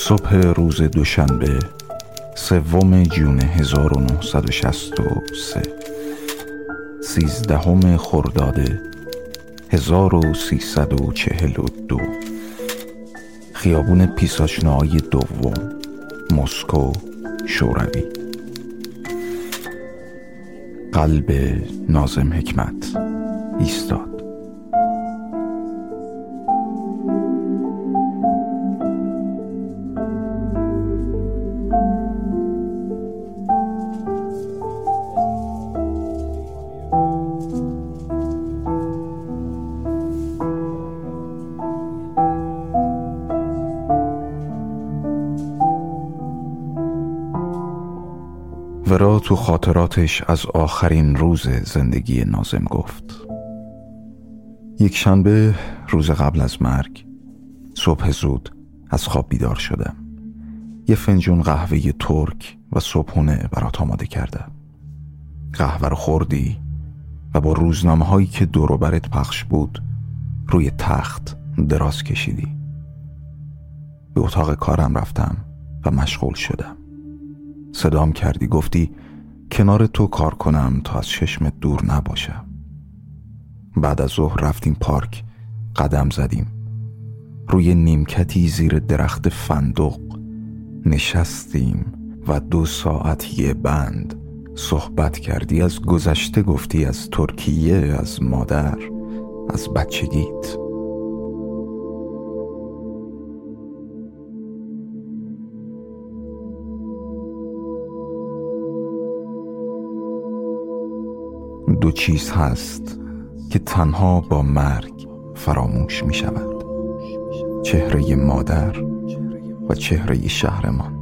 صبح روز دوشنبه سوم جون 1963 سیزدهم خرداد 1342 خیابون پیساشنای دوم مسکو شوروی. قلب نازم حکمت ایستاد. ورا تو خاطراتش از آخرین روز زندگی نازم گفت. یک شنبه روز قبل از مرگ صبح زود از خواب بیدار شدم. یه فنجون قهوه ترک و صبحونه برات آماده کردم. قهوه رو خوردی و با روزنامه هایی که دور برت پخش بود روی تخت دراز کشیدی. به اتاق کارم رفتم و مشغول شدم. صدام کردی گفتی کنار تو کار کنم تا از چشمت دور نباشم. بعد از ظهر رفتیم پارک قدم زدیم. روی نیمکتی زیر درخت فندق نشستیم و دو ساعت یه بند صحبت کردی. از گذشته گفتی از ترکیه از مادر از بچگیت. دو چیز هست که تنها با مرگ فراموش می شود. چهره مادر و چهره شهرمان.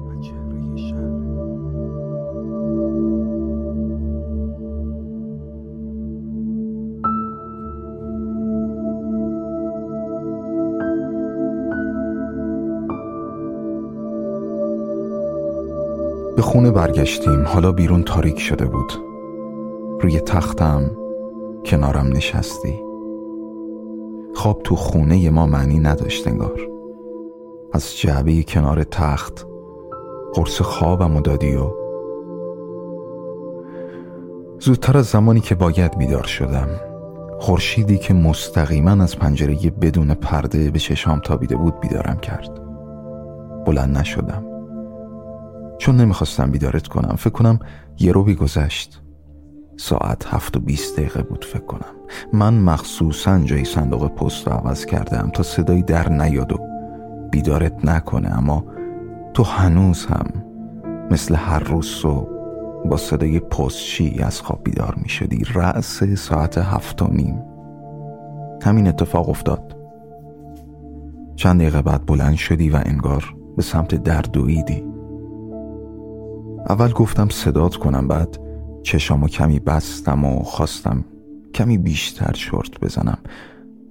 به خونه برگشتیم. حالا بیرون تاریک شده بود. روی تختم کنارم نشستی. خواب تو خونه ما معنی نداشت انگار. از جعبه کنار تخت قرص خوابم و دادی و زودتر از زمانی که باید بیدار شدم خورشیدی که مستقیما از پنجره بدون پرده به چشام تابیده بود بیدارم کرد. بلند نشدم. چون نمی‌خواستم بیدارت کنم فکر کنم یه رو گذشت. ساعت هفت و بیست دقیقه بود فکر کنم. من مخصوصا جای صندوق پست رو عوض کردم تا صدایی در نیاد و بیدارت نکنه اما تو هنوز هم مثل هر روز صبح با صدای پستچی از خواب بیدار می شدی رأس ساعت هفت و نیم. همین اتفاق افتاد. چند دقیقه بعد بلند شدی و انگار به سمت در دویدی. اول گفتم صدات کنم بعد چشامو کمی بستم و خواستم کمی بیشتر شرط بزنم.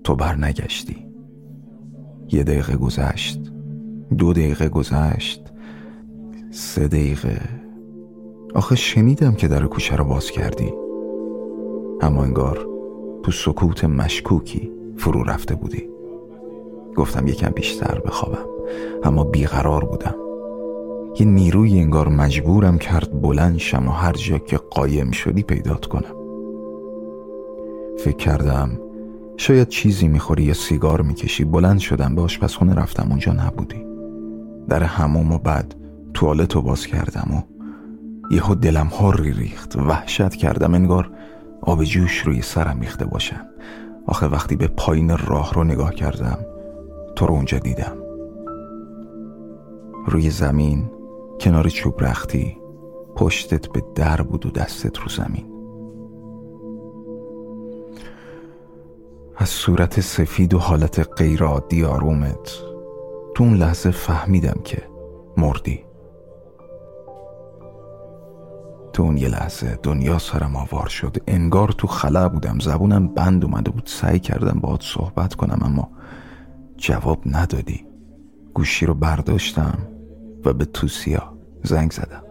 تو بر نگشتی. یه دقیقه گذشت. دو دقیقه گذشت. سه دقیقه. آخه شنیدم که در کوچه رو باز کردی. اما انگار تو سکوت مشکوکی فرو رفته بودی. گفتم یکم بیشتر بخوابم. اما بیقرار بودم. یه نیروی انگار مجبورم کرد بلند شم و هر جا که قایم شدی پیدات کنم. فکر کردم شاید چیزی می‌خوری یا سیگار می‌کشی. بلند شدم به آشپزخونه رفتم اونجا نبودی. در هموم و بعد توالت رو باز کردم و یهو دلم ری ریخت. وحشت کردم انگار آب جوش روی سرم ریخته باشم آخه وقتی به پایین راه رو نگاه کردم تو رو اونجا دیدم. روی زمین کنار چوب رختی پشتت به در بود و دستت رو زمین. از صورت سفید و حالت غیرعادی آرومت تو اون لحظه فهمیدم که مردی. تو اون یه لحظه دنیا سرم آوار شد. انگار تو خلا بودم. زبونم بند اومده بود. سعی کردم باهات صحبت کنم اما جواب ندادی. گوشی رو برداشتم. و به توسیا زنگ زدم.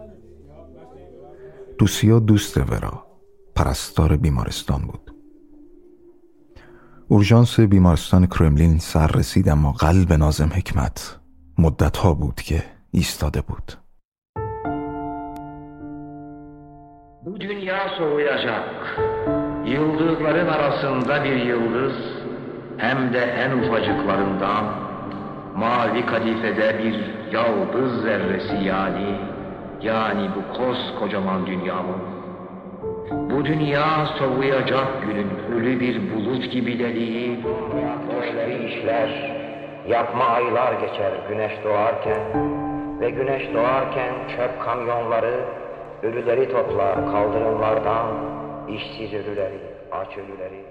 توسیا دوست ورا پرستار بیمارستان بود. اورژانس بیمارستان کرملین سر رسید اما قلب نازم حکمت مدت ها بود که ایستاده بود. Bu dünya soğuyacak. Yıldızların arasında bir yıldız hem de en ufacıklarından mavi kadifede bir yaldız zerresi yani. Yani bu koskocaman dünyamın bu dünya soğuyacak günün ölü bir bulut gibi dediği boşları işler yapma aylar geçer güneş doğarken. Ve güneş doğarken çöp kamyonları ölüleri toplar kaldırımlardan işsiz ölüleri aç ölüleri.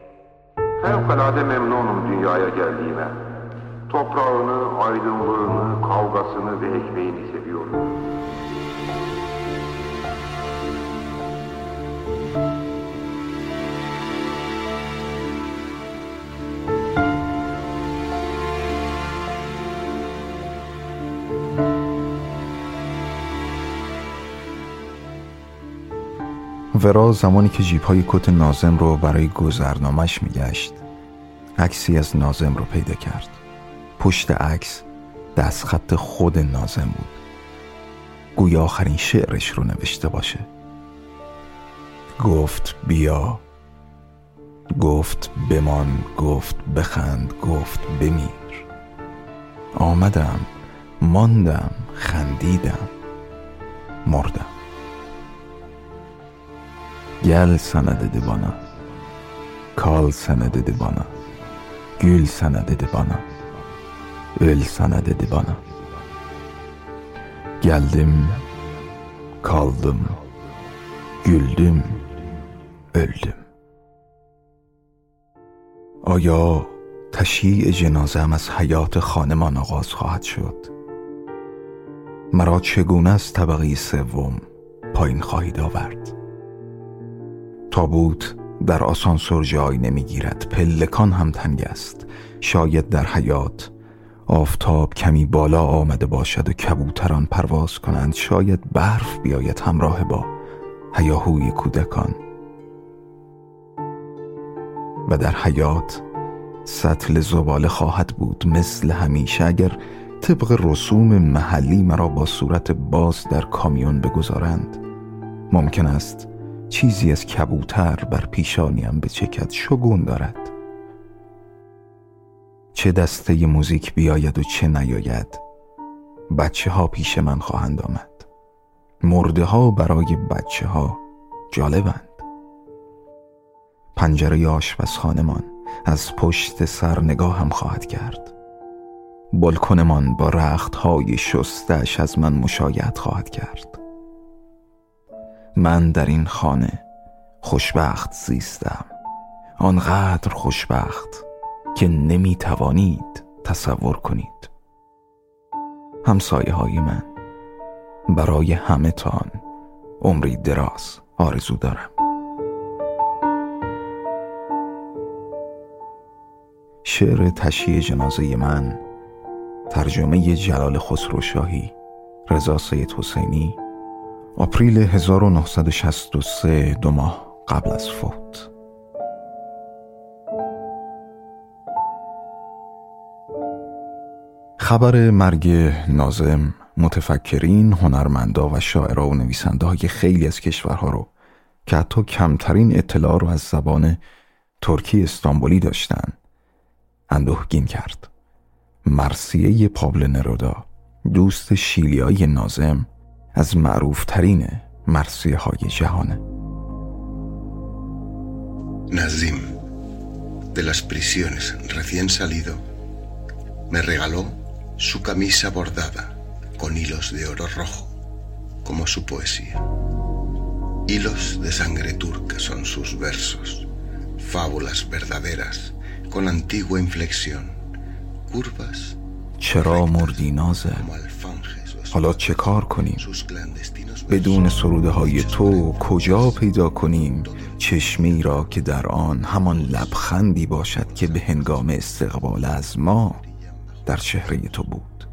Fevkalade memnunum dünyaya geldiğime. Toprağını, aydınlığını, kavgasını ve ekmeğini seviyorum. ورا زمانی که جیب های کت نازم رو برای گذرنامش میگشت عکسی از نازم رو پیدا کرد پشت عکس دستخط خود نازم بود. گویا آخرین شعرش رو نوشته باشه. گفت بیا. گفت بمان گفت بخند گفت بمیر. آمدم ماندم خندیدم مردم. sana dedi bana Kal sana dedi bana Gül sana dedi bana Öl sana dedi bana. Geldim Kaldım Güldüm Öldüm. آیا تشییع جنازم از حیات خانمان آغاز خواهد شد مرا چگونه از طبقه سوم پایین خواهید آورد تابوت در آسانسور جای نمی‌گیرد پلکان هم تنگ است شاید در حیات آفتاب کمی بالا آمده باشد و کبوتران پرواز کنند. شاید برف بیاید همراه با هیاهوی کودکان. و در حیات سطل زباله خواهد بود مثل همیشه. اگر طبق رسوم محلی مرا با صورت باز در کامیون بگذارند ممکن است چیزی از کبوتر بر پیشانیم به چکت شگون دارد. چه دسته موزیک بیاید و چه نیاید بچه ها پیش من خواهند آمد. مرده ها برای بچه ها جالبند. پنجره آشپزخانمان از پشت سر نگاه هم خواهد کرد. بالکنمان با رخت های شستش از من مشایعت خواهد کرد. من در این خانه خوشبخت زیستم. آنقدر خوشبخت که نمی توانید تصور کنید. همسایه های من برای همه تان عمری دراز آرزو دارم. شعر تشییع جنازه من ترجمه جلال خسرو شاهی رضا سید حسینی آپریل 1963 دو ماه قبل از فوت. خبر مرگ نازم متفکرین هنرمندا و شاعرها و نویسنده های خیلی از کشورها رو که حتی کمترین اطلاع رو از زبان ترکی استانبولی داشتن اندوهگین کرد. مرسیه پابل نرودا دوست شیلیایی نازم از معروف ترین مرسیه های جهانه. Nazim, de las prisiones recién salido, me regaló su camisa bordada con hilos de oro rojo, como su poesía. Hilos de sangre turca son sus versos, fábulas verdaderas con antigua inflexión, curvas چرا مردی نازه حالا چه کار کنیم بدون سروده های تو کجا پیدا کنیم چشمی را که در آن همان لبخندی باشد که به هنگام استقبال از ما در چهره تو بود.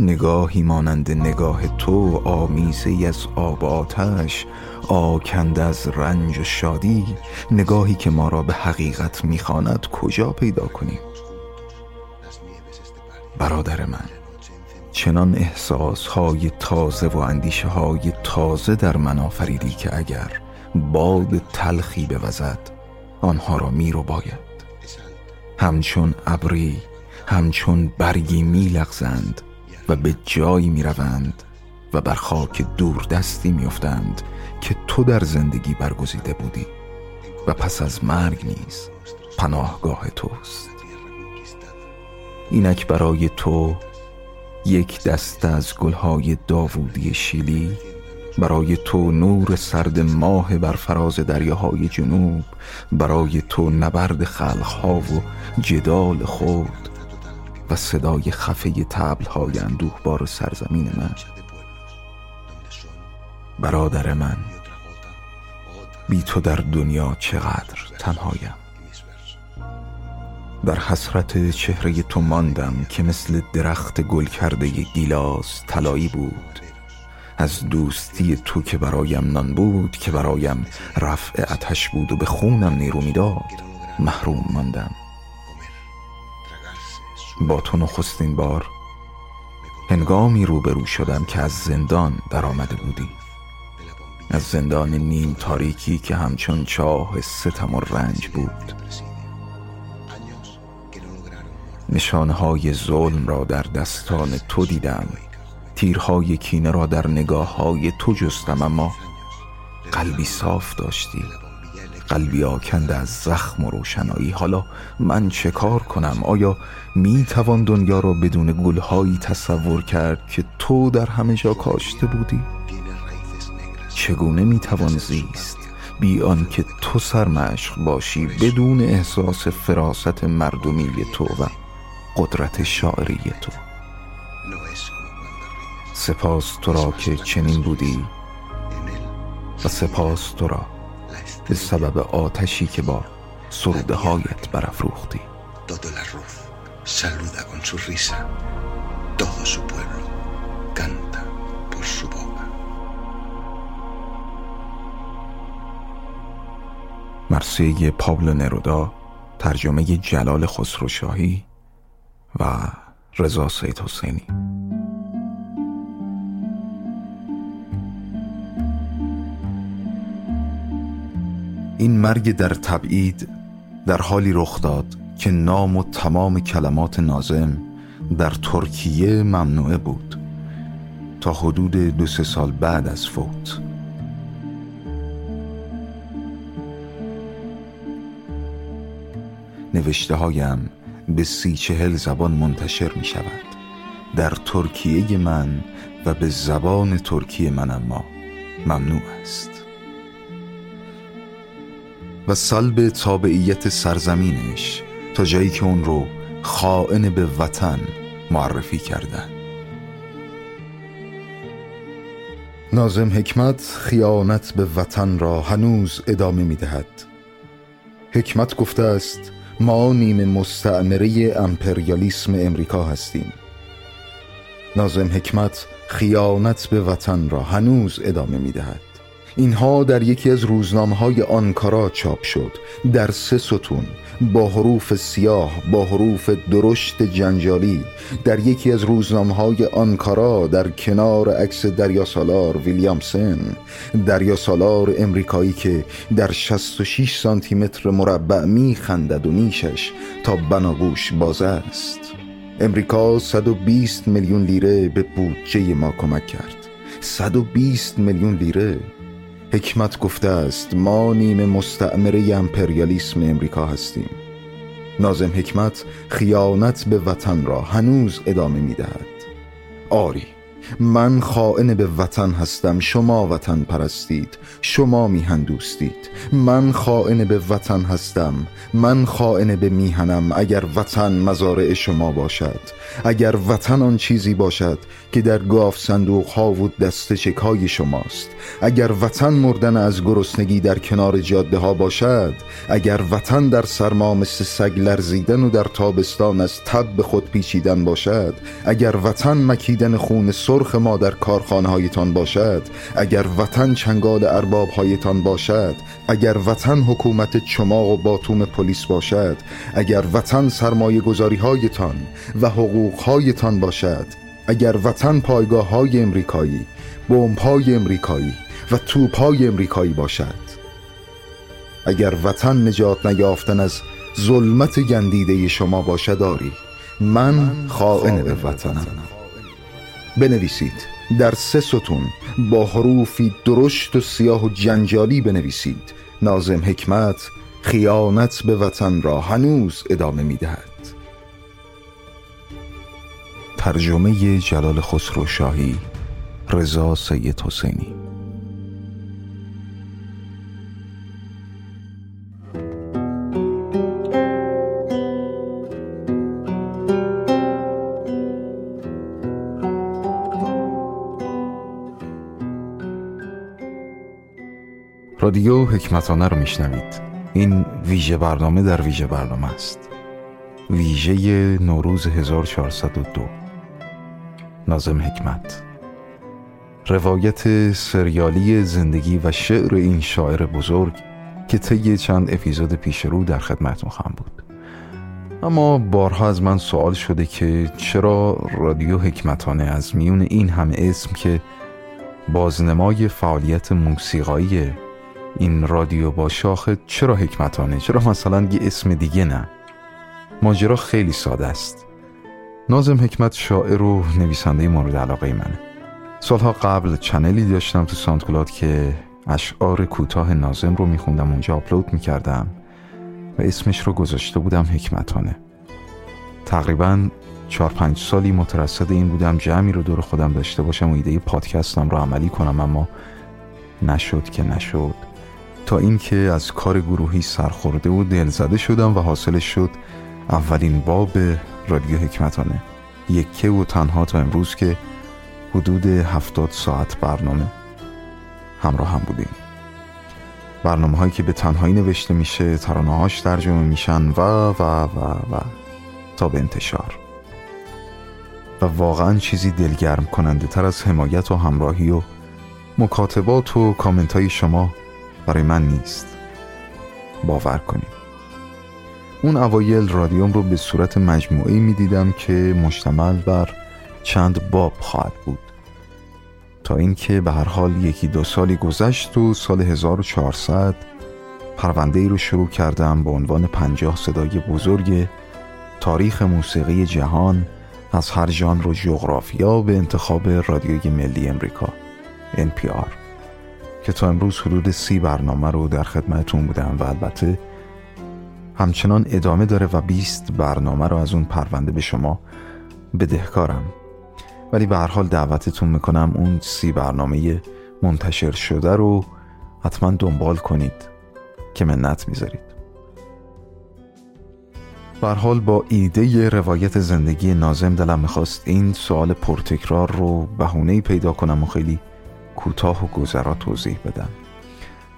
نگاهی مانند نگاه تو آمیزه از آب آتش آکند از رنج و شادی. نگاهی که ما را به حقیقت می‌خواند کجا پیدا کنیم؟ برادر من چنان احساس های تازه و اندیشه های تازه در من آفریدی که اگر باد تلخی بوزد آنها را می رو باید همچون ابری همچون برگی می لغزند و به جایی می روند و بر خاک دور دستی می افتند که تو در زندگی برگزیده بودی و پس از مرگ نیز پناهگاه توست. اینک برای تو یک دسته از گلهای داوودی شیلی برای تو نور سرد ماه بر فراز دریاهای جنوب برای تو نبرد خلقها و جدال خود و صدای خفه تبلهای اندوه بار سرزمین من. برادر من بی تو در دنیا چقدر تنهایم. در حسرت چهره تو ماندم که مثل درخت گل کرده گیلاس طلایی بود. از دوستی تو که برایم نان بود که برایم رفع اتش بود و به خونم نیرو می‌داد محروم ماندم. با تو نخستین بار. هنگامی روبرو شدم که از زندان در آمده بودی. از زندان نیم تاریکی که همچون چاه ستم و رنج بود. نشانهای ظلم را در دستان تو دیدم. تیرهای کینه را در نگاه های تو جستم اما قلبی صاف داشتی. قلبی آکنده از زخم و روشنایی. حالا من چه کار کنم؟ آیا می توان دنیا را بدون گلهایی تصور کرد که تو در همه جا کاشته بودی؟ چگونه می توان زیست بی که تو سرمشق باشی بدون احساس فراست مردمی تو و قدرت شاعری تو؟ سپاس تو را که چنین بودی و سپاس تو را به سبب آتشی که با سروده هایت برافروختی Todo el arroz saluda con su risa. Todo su pueblo canta por su boca. مرسی پابلو نرودا ترجمه جلال خسروشاهی و رضا سید حسینی این مرگ در تبعید در حالی رخ داد که نام و تمام کلمات نازم در ترکیه ممنوعه بود تا حدود دو سه سال بعد از فوت. نوشته هایم به سی چهل زبان منتشر می شود در ترکیه من و به زبان ترکیه من اما ممنوع است. و سلب تابعیت سرزمینش تا جایی که اون رو خائن به وطن معرفی کردن نازم حکمت خیانت به وطن را هنوز ادامه می دهد حکمت گفته است ما نیم مستعمره امپریالیسم امریکا هستیم. نازم حکمت خیانت به وطن را هنوز ادامه می دهد اینها در یکی از روزنامه های آنکارا چاپ شد. در سه ستون با حروف سیاه با حروف درشت جنجالی در یکی از روزنامه های آنکارا در کنار عکس دریا سالار ویلیامسن دریا سالار امریکایی که در 66 سانتی متر مربع می خندد و نیشش تا بناگوش باز است. امریکا 120 میلیون لیره به بودجه ما کمک کرد. 120 میلیون لیره حکمت گفته است ما نیم مستعمره امپریالیسم امریکا هستیم. نازم حکمت خیانت به وطن را هنوز ادامه می دهد آری من خائن به وطن هستم شما وطن پرستید شما میهن دوستید. من خائن به وطن هستم من خائن به میهنم اگر وطن مزارع شما باشد. اگر وطن آن چیزی باشد که در گاف صندوق ها و دست چکای شماست. اگر وطن مردن از گرسنگی در کنار جاده ها باشد. اگر وطن در سرما مثل سگ لرزیدن و در تابستان از تب خود پیچیدن باشد. اگر وطن مکیدن خون سرخ ما در کارخانه هایتان باشد اگر وطن چنگال ارباب هایتان باشد اگر وطن حکومت چماق و باتوم پلیس باشد اگر وطن سرمایه گذاری هایتان و حقوق هایتان باشد اگر وطن پایگاه های امریکایی بمب های امریکایی و توپ های امریکایی باشد. اگر وطن نجات نیافتن از ظلمت گندیده شما باشد داری من خائن به وطنم. بنویسید. در سه ستون با حروفی درشت و سیاه و جنجالی بنویسید. نازم حکمت خیانت به وطن را هنوز ادامه می دهد ترجمه جلال خسرو شاهی رضا سید حسینی. رادیو حکمتانه رو میشنوید. این ویژه برنامه در ویژه برنامه است. ویژه نوروز 1402 نازم حکمت. روایت سریالی زندگی و شعر این شاعر بزرگ که طی چند اپیزود پیش رو در خدمتون خواهم بود. اما بارها از من سوال شده که چرا رادیو حکمتانه از میون این همه اسم که بازنمای فعالیت موسیقایی این رادیو با شاخه چرا حکمتانه؟ چرا مثلا یه اسم دیگه نه؟ ماجرا خیلی ساده است. نازم حکمت شاعر و نویسنده مورد علاقه منه. سالها قبل چنلی داشتم تو سانتکلاد که اشعار کوتاه نازم رو میخوندم اونجا آپلود می‌کردم و اسمش رو گذاشته بودم حکمتانه. تقریبا چهار پنج سالی مترصد این بودم جمعی رو دور خودم داشته باشم و ایده پادکستم رو عملی کنم اما نشد که نشد. تا اینکه از کار گروهی سرخورده و دلزده شدم و حاصلش شد اولین باب رادیو حکمتانه. یکه و تنها تا امروز که حدود هفتاد ساعت برنامه همراه هم بودیم. برنامه هایی که به تنهایی نوشته میشه ترانه هاش ترجمه میشن و و و و تا به انتشار. و واقعا چیزی دلگرم کننده تر از حمایت و همراهی و مکاتبات و کامنت های شما برای من نیست. باور کنید. اون اوایل رادیوم رو به صورت مجموعی می دیدم که مشتمل بر چند باب خواهد بود. تا اینکه به هر حال یکی دو سالی گذشت و سال 1400 پرونده ای رو شروع کردم با عنوان پنجاه صدای بزرگ تاریخ موسیقی جهان از هر ژانر و جغرافیا به انتخاب رادیوی ملی امریکا NPR که تا امروز حدود سی برنامه رو در خدمتون بودم و البته همچنان ادامه داره و 20 برنامه رو از اون پرونده به شما بدهکارم. ولی به هر حال دعوتتون می‌کنم اون سی برنامه منتشر شده رو حتما دنبال کنید که منت می‌ذارید. به حال با ایده روایت زندگی نازم دلم می‌خواست این سوال پرتکرار رو بهونه پیدا کنم و خیلی کوتاه و گذرا توضیح بدم.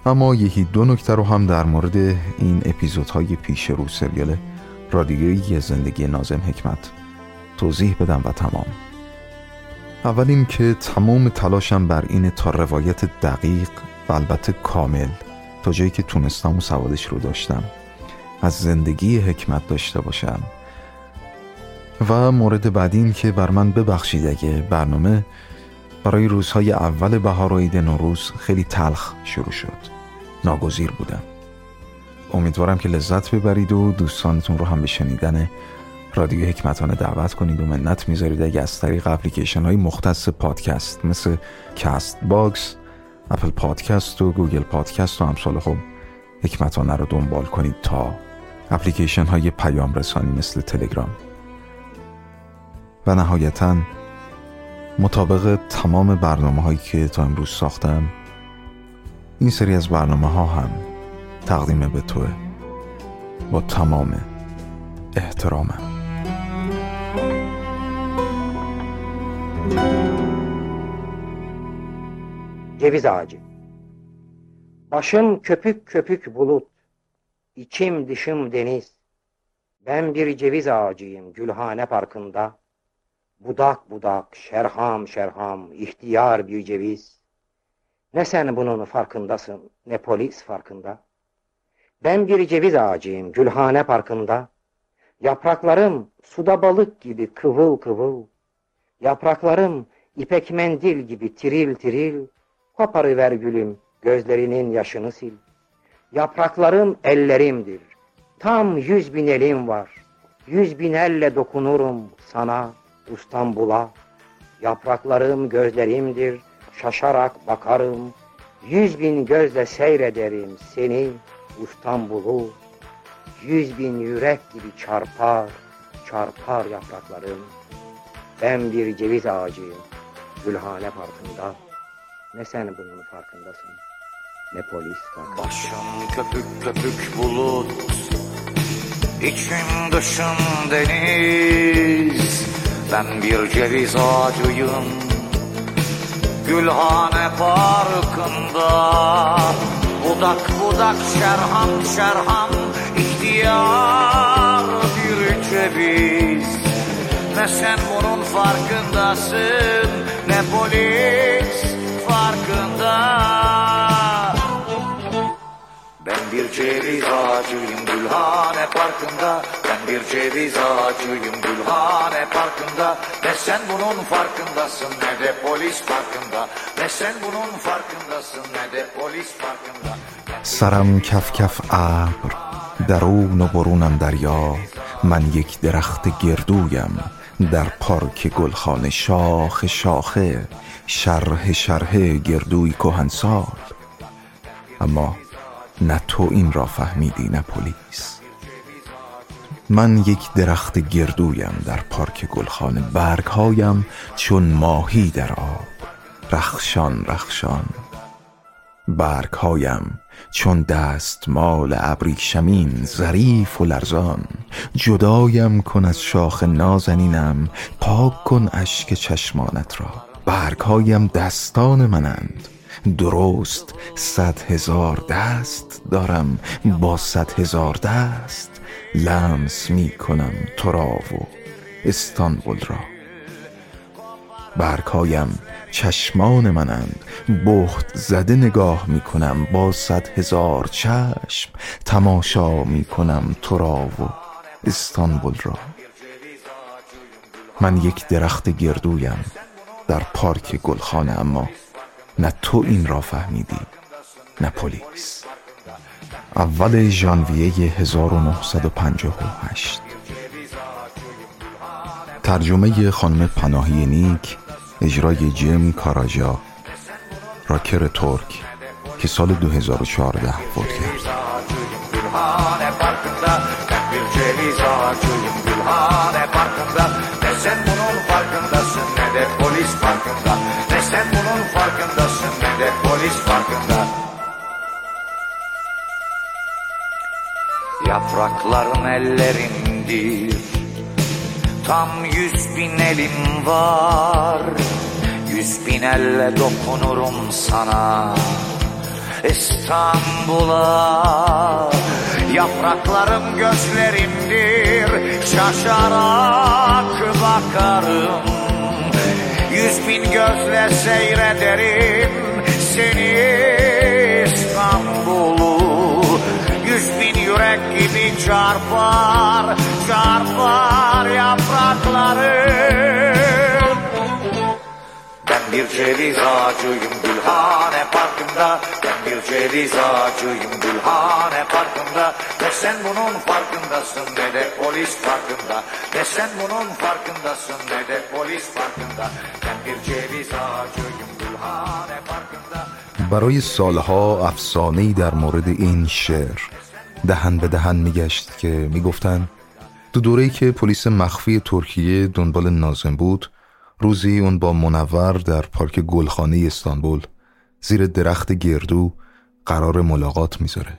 اما یکی دو نکته رو هم در مورد این اپیزودهای پیش رو سریال رادیویی زندگی نازم حکمت توضیح بدم و تمام. اول این که تمام تلاشم بر این تا روایت دقیق و البته کامل تا جایی که تونستم و سوادش رو داشتم از زندگی حکمت داشته باشم. و مورد بعد این که بر من ببخشید اگه برنامه برای روزهای اول بهار و عید نوروز خیلی تلخ شروع شد. ناگزیر بودم. امیدوارم که لذت ببرید و دوستانتون رو هم به شنیدن رادیو حکمتانه دعوت کنید و منت می‌ذارید اگه از طریق اپلیکیشن های مختص پادکست مثل Castbox Apple Podcast و Google Podcast و امثالهم حکمتانه رو دنبال کنید تا اپلیکیشن های پیام رسانی مثل تلگرام. و نهایتا مطابق تمام برنامه هایی که تا امروز ساختم این سری از برنامه ها هم تقدیم به توه با تمام احترامم Ceviz ağacı Başım köpük köpük bulut içim dışım deniz Ben bir ceviz ağacıyım Gülhane Parkı'nda Budak budak, şerham şerham, ihtiyar bir ceviz. Ne sen bunun farkındasın, ne polis farkında. Ben bir ceviz ağacıyım Gülhane Parkı'nda. Yapraklarım suda balık gibi kıvıl kıvıl. Yapraklarım ipek mendil gibi tiril tiril, koparıver gülüm gözlerinin yaşını sil. Yapraklarım ellerimdir, tam yüz bin elim var. Yüz bin elle dokunurum sana, İstanbul'a. Yapraklarım gözlerimdir, şaşarak bakarım. Yüz bin gözle seyrederim seni, İstanbul'u. Yüz bin yürek gibi çarpar, çarpar yapraklarım. Ben bir ceviz ağacıyım, Gülhane Parkı'nda. Ne sen bunun farkındasın, ne polis farkında. Başım köpük köpük bulut İçim dışım deniz Ben bir ceviz ağacıyım Gülhane Parkı'nda. Budak budak şerham şerham ihtiyar bir ceviz. Ne sen bunun farkındasın Ne polis farkında ben bir ceviz ağacıyım Gülhane Parkı'nda Ben bir ceviz ağacıyım Gülhane Parkı'nda Ne sen bunun farkındasın ne de polis farkında Ne sen bunun farkındasın ne de polis farkında سرم کف کف ابر درون و برونم دریا من یک درخت گردویم در پارک گلخانه شاخ شاخه شرح شرح گردوی کهنسال اما نه تو این را فهمیدی نه پلیس. من یک درخت گردویم در پارک گلخانه برگهایم چون ماهی در آب. رخشان رخشان. برگهایم چون دستمال ابریشمین ظریف و لرزان. جدایم کن از شاخ نازنینم پاک کن اشک چشمانت را. برگهایم دستان منند. درست صد هزار دست دارم با صد هزار دست لمس می کنم تو را و استانبول را. برگهایم چشمان منند بخت زده نگاه می کنم با صد هزار چشم تماشا می کنم تو و استانبول را. من یک درخت گردویم در پارک گلخانه اما نه تو این را فهمیدی نه پلیس. اول ژانویه 1958 ترجمه خانم پناهی نیک اجرای جم کاراجا راکر ترک که سال 2014 فوت کرد Sen bunun farkındasın ne de polis farkındasın de polis farkında Yaprakların ellerindir. Tam yüz bin elim var. Yüz bin elle dokunurum sana. İstanbul'a Yapraklarım gözlerimdir. Şaşarak bakarım. Yüz bin gözle seyrederim Seni İstanbul'u. Yüz bin yürek gibi çarpar Çarpar yapraklarım ben bir ceviz ağacıyım Gülhane Parkı'nda. Ben bir ceviz ağacıyım Gülhane Parkı'nda. Ne sen bunun farkındasın ne de polis farkında Ne sen bunun farkındasın ne de polis farkında Ben bir ceviz ağacıyım برای سالها افسانه‌ای در مورد این شعر دهن به دهن میگشت که می‌گفتن تو دوره‌ای که پلیس مخفی ترکیه دنبال نازم بود روزی اون با منور در پارک گلخانه استانبول زیر درخت گردو قرار ملاقات می‌ذاره.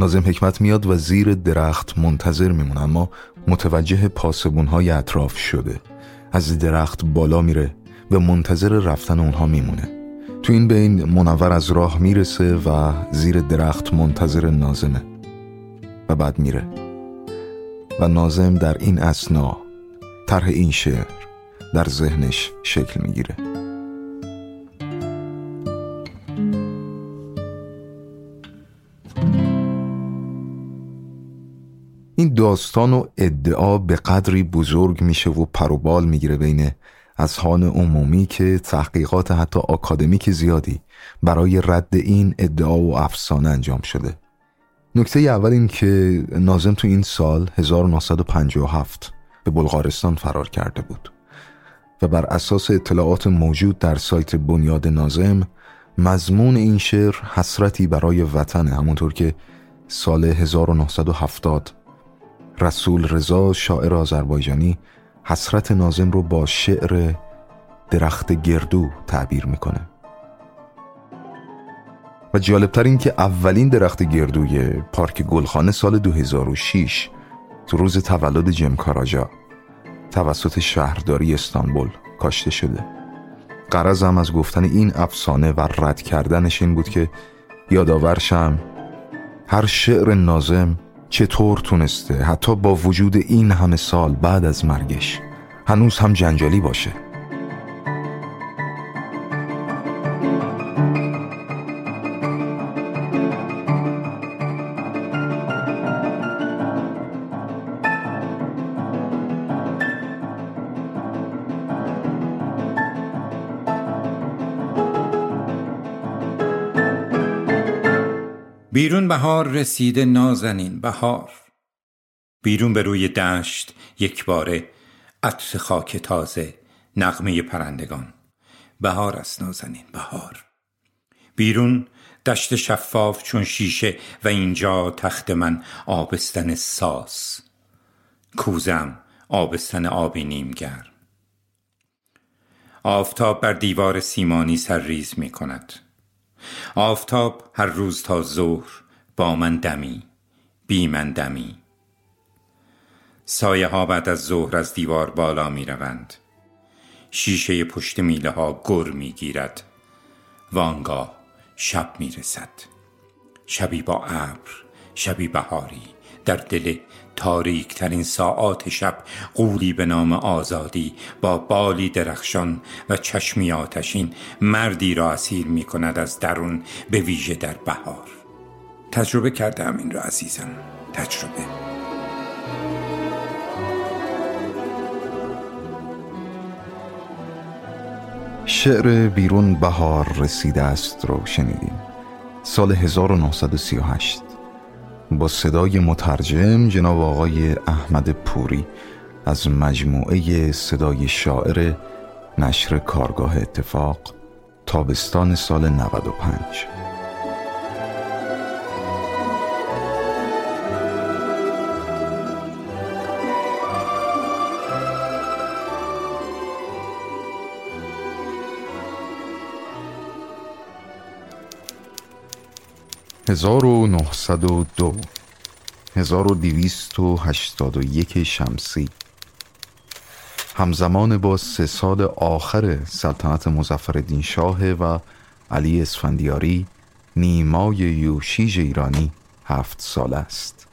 نازم حکمت میاد و زیر درخت منتظر میمونه اما متوجه پاسبونهای اطراف شده. از درخت بالا میره و منتظر رفتن اونها میمونه. تو این بین منور از راه می‌رسه و زیر درخت منتظر نازمه. و بعد میره. و نازم در این اسنا طرح این شعر در ذهنش شکل می‌گیره. این داستان و ادعا به قدری بزرگ میشه و پروبال می‌گیره بین از هان عمومی که تحقیقات حتی آکادمیک زیادی برای رد این ادعا و افسانه انجام شده. نکته اول این که نازم تو این سال 1957 به بلغارستان فرار کرده بود و بر اساس اطلاعات موجود در سایت بنیاد نازم مضمون این شعر حسرتی برای وطن همونطور که سال 1970 رسول رضا شاعر آذربایجانی حسرت نازم رو با شعر درخت گردو تعبیر می‌کنه. و جالبتر این که اولین درخت گردوی پارک گلخانه سال 2006 تو روز تولد جم کاراجا توسط شهرداری استانبول کاشته شده. قرضم از گفتن این افسانه و رد کردنش این بود که یادآورشم هر شعر نازم چطور تونسته؟ حتی با وجود این همه سال بعد از مرگش هنوز هم جنجالی باشه. بهار رسیده نازنین بهار. بیرون به روی دشت یک باره عطر خاک تازه نغمه پرندگان. بهار است نازنین بهار. بیرون دشت شفاف چون شیشه و اینجا تخت من آبستن ساس. کوزم آبستن آبی نیمگرم آفتاب بر دیوار سیمانی سرریز می کند. آفتاب هر روز تا ظهر با من دمی بی من دمی. سایه ها بعد از ظهر از دیوار بالا می روند شیشه پشت میله ها گر می گیرد وانگاه شب می رسد شبی با ابر شبی بهاری. در دل تاریک ترین ساعات شب قولی به نام آزادی با بالی درخشان و چشمی آتشین مردی را اسیر می کند از درون به ویژه در بهار. تجربه کردم این را عزیزم. تجربه. شعر بیرون بهار رسیده است رو شنیدیم. سال 1938 با صدای مترجم جناب آقای احمد پوری از مجموعه صدای شاعر نشر کارگاه اتفاق تابستان سال 95 1902 1281 شمسی. همزمان با سه سال آخر سلطنت مزفر شاه و علی اسفندیاری نیمای یوشیج ایرانی هفت سال است.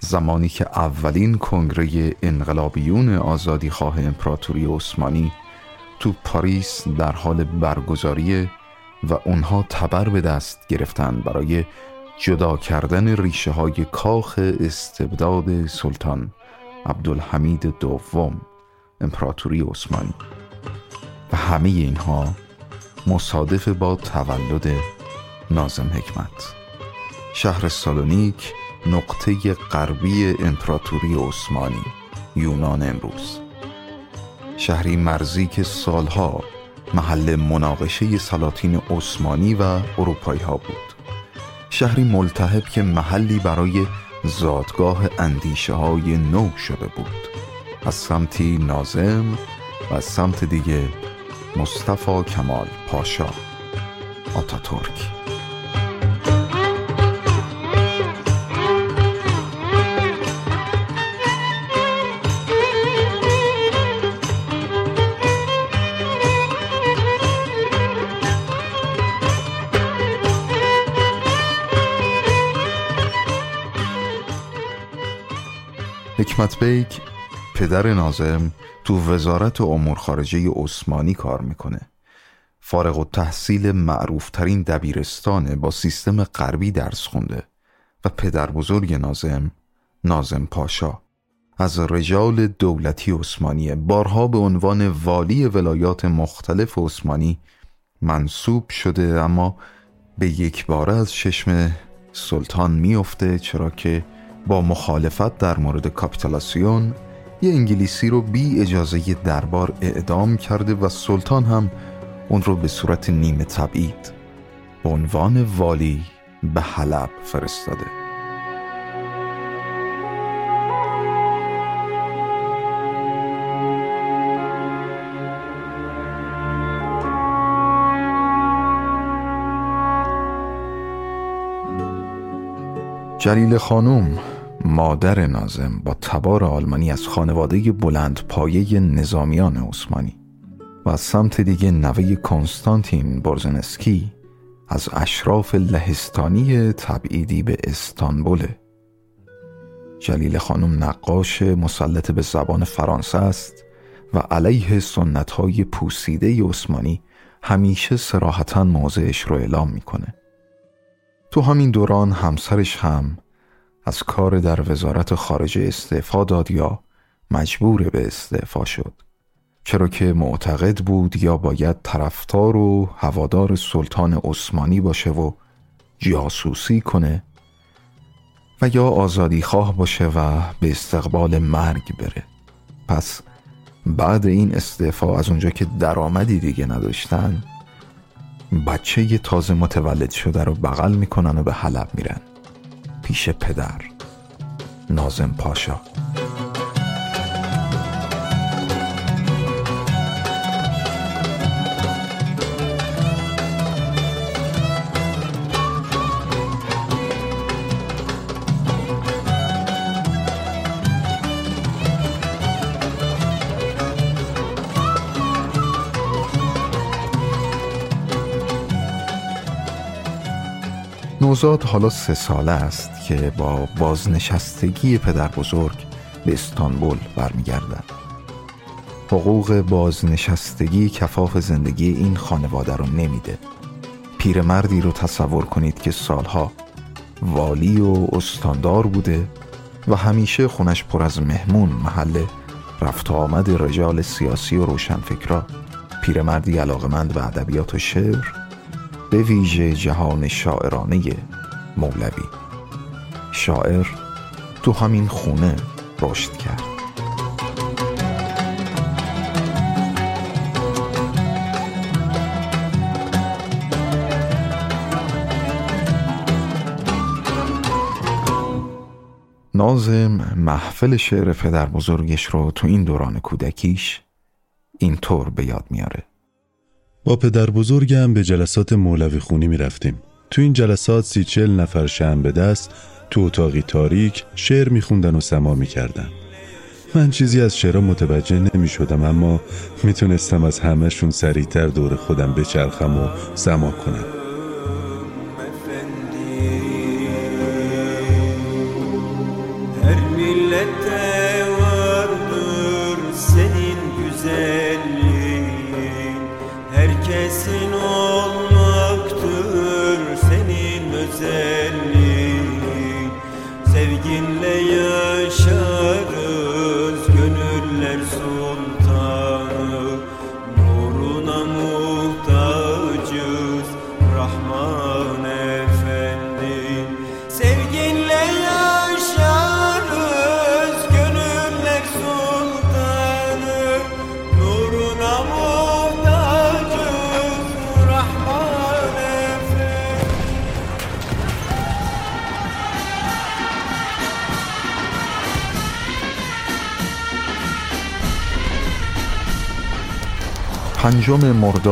زمانی که اولین کنگره انقلابیون آزادی خواه امپراتوری عثمانی تو پاریس در حال برگزاری و اونها تبر به دست گرفتن برای جدا کردن ریشه های کاخ استبداد سلطان عبدالحمید دوم امپراتوری عثمانی و همه اینها مصادف با تولد نازم حکمت. شهر سالونیک نقطه غربی امپراتوری عثمانی یونان امروز. شهری مرزی که سالها محل مناقشه سلاطین عثمانی و اروپایی ها بود. شهری ملتهب که محلی برای زادگاه اندیشه های نو شده بود. از سمتی نازم و از سمت دیگه مصطفی کمال پاشا. آتاتورک. حکمت بیک پدر نازم تو وزارت امور خارجه عثمانی کار می‌کنه. فارغ و تحصیل معروفترین دبیرستانه با سیستم غربی درس خونده و پدر بزرگ نازم نازم پاشا. از رجال دولتی عثمانی بارها به عنوان والی ولایات مختلف عثمانی منصوب شده اما به یک باره از چشم سلطان میفته چرا که با مخالفت در مورد کاپیتالاسیون یه انگلیسی رو بی اجازه دربار اعدام کرده و سلطان هم اون رو به صورت نیمه تبعید. به عنوان والی به حلب فرستاده. جلیل خانوم مادر نازم با تبار آلمانی از خانواده بلند پایه نظامیان عثمانی و از سمت دیگه نوه کنستانتین برزنسکی از اشراف لهستانی تبعیدی به استانبوله جلیل خانم نقاش مسلط به زبان فرانسه است و علیه سنت های پوسیده عثمانی همیشه سراحتا موضعش رو اعلام می‌کنه. تو همین دوران همسرش هم از کار در وزارت خارجه استعفا داد یا مجبور به استعفا شد. چرا که معتقد بود یا باید طرفدار و هوادار سلطان عثمانی باشه و جاسوسی کنه و یا آزادی خواه باشه و به استقبال مرگ بره. پس بعد این استعفا از اونجا که درآمدی دیگه نداشتن بچه یه تازه متولد شده رو بغل می‌کنن و به حلب میرن. پیش پدر نازم پاشا. نوزاد حالا سه ساله است که با بازنشستگی پدر بزرگ به استانبول برمیگردد. حقوق بازنشستگی کفاف زندگی این خانواده رو نمیده. پیرمردی رو تصور کنید که سالها والی و استاندار بوده و همیشه خونش پر از مهمون محل رفت و آمد رجال سیاسی و روشنفکرا. پیرمردی علاقمند به ادبیات و شعر به ویژه جهان شاعرانه مولوی. شاعر تو همین خونه رشد کرد. نازم محفل شعر پدر بزرگش رو تو این دوران کودکیش اینطور به یاد میاره. با پدر بزرگم به جلسات مولوی خونی می رفتیم. تو این جلسات سی چل نفر شم به دست تو اتاقی تاریک شعر می خوندن و سما می کردن. من چیزی از شعرها متوجه نمی شدم اما می‌تونستم از همهشون سریعتر دور خودم بچرخم و سما کنم.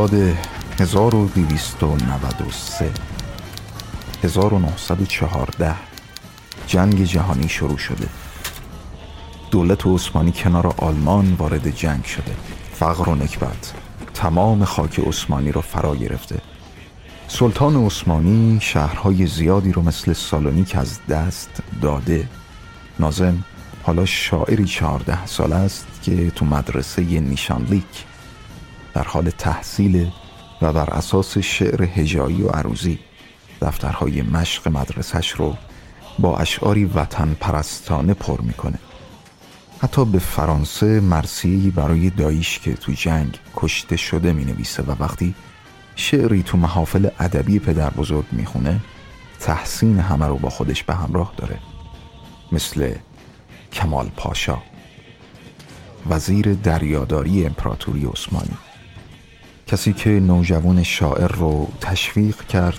مرداد 1293 1914 جنگ جهانی شروع شده. دولت عثمانی کنار آلمان وارد جنگ شده. فقر و نکبت. تمام خاک عثمانی رو فرا گرفته. سلطان عثمانی شهرهای زیادی رو مثل سالونیک از دست داده. نازم حالا شاعری چهارده سال است که تو مدرسه نیشانلیک در حال تحصیل و بر اساس شعر هجایی و عروزی دفترهای مشق مدرسش رو با اشعاری وطن پرستانه پر می‌کنه. حتی به فرانسه مرسیهی برای داییش که تو جنگ کشته شده می نویسه و وقتی شعری تو محافل ادبی پدر بزرگ می‌خونه تحسین همه رو با خودش به همراه داره. مثل کمال پاشا وزیر دریاداری امپراتوری عثمانی. کسی که نوجوان شاعر رو تشویق کرد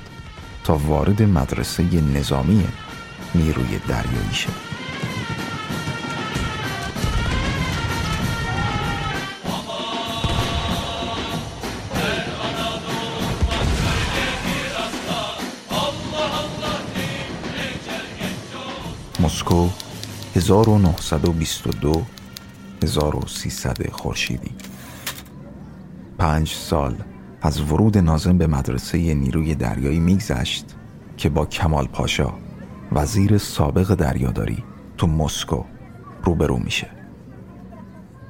تا وارد مدرسه نظامی نیروی دریایی شد مسکو 1922 1300 خورشیدی. پنج سال از ورود نازم به مدرسه نیروی دریایی میگذشت که با کمال پاشا وزیر سابق دریاداری تو مسکو روبرو میشه.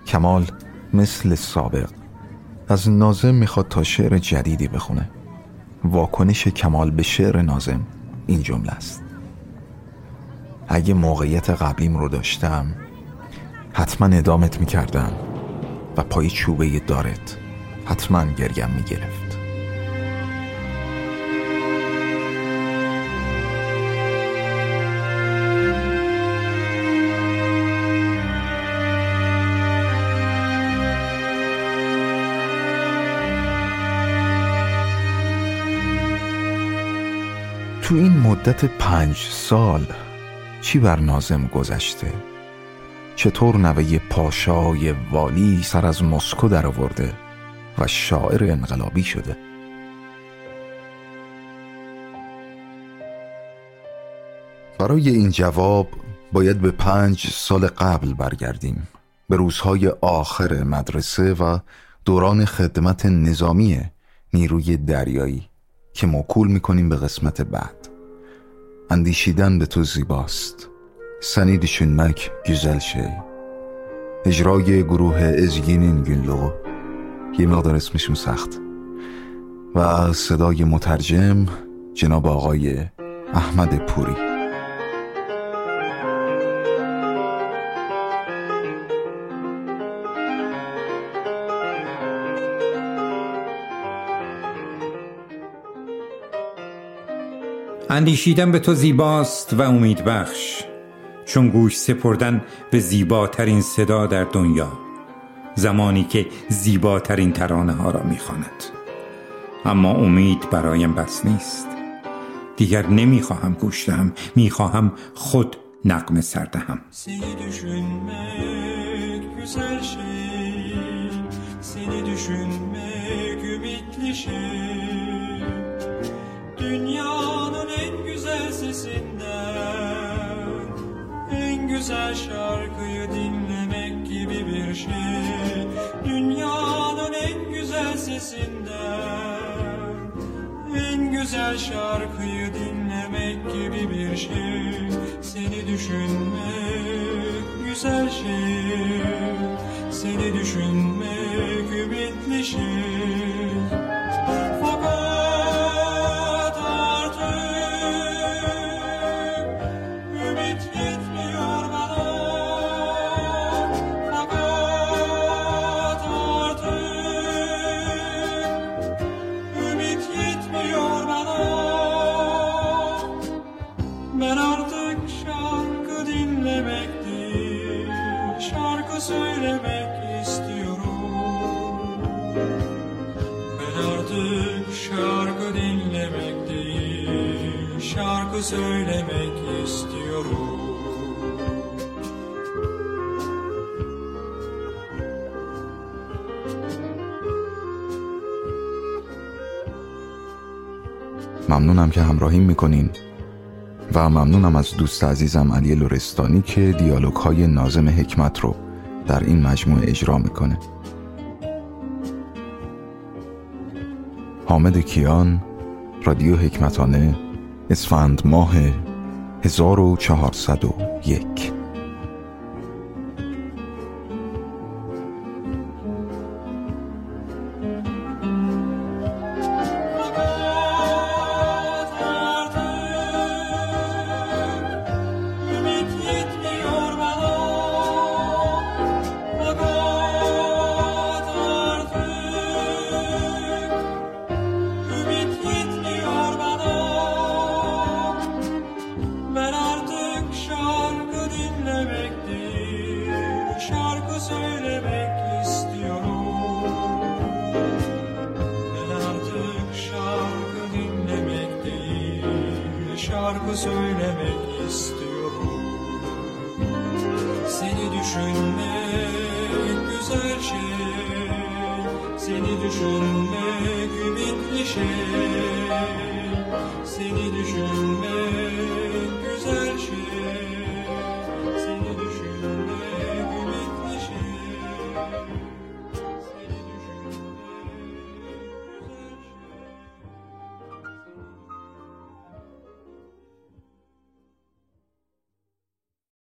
کمال مثل سابق از نازم می‌خواد تا شعر جدیدی بخونه. واکنش کمال به شعر نازم این جمله است. اگه موقعیت قبلیم رو داشتم حتما ادامت می‌کردم و پای چوبه دارت حتما گرگم می‌گرفت. تو این مدت پنج سال چی بر نازم گذشته؟ چطور نوه پاشای والی سر از مسکو در آورده و شاعر انقلابی شده. برای این جواب باید به پنج سال قبل برگردیم. به روزهای آخر مدرسه و دوران خدمت نظامی نیروی دریایی که موکول می‌کنیم به قسمت بعد. اندیشیدن به تو زیباست. سنی düşünmek güzel şey اجرای گروه ازگینین گنلو یه مقدار اسمشون سخت. و صدای مترجم جناب آقای احمد پوری. اندیشیدن به تو زیباست و امید بخش چون گوش سپردن به زیباترین صدا در دنیا. زمانی که زیباترین ترانه ها را می‌خواند. اما امید برایم بس نیست. دیگر نمی‌خواهم گوش دهم می‌خواهم خود نقم سردهم güzel şarkıyı dinlemek gibi bir şey Dünyanın en güzel sesinden En güzel şarkıyı dinlemek gibi bir şey Seni düşünmek güzel şey Seni düşünmek ümitli şey ممنونم که همراهیم می‌کنین و ممنونم از دوست عزیزم علی لورستانی که دیالوگ های نازم حکمت رو در این مجموعه اجرا می‌کنه. حامد کیان رادیو حکمتانه اسفند ماه 1401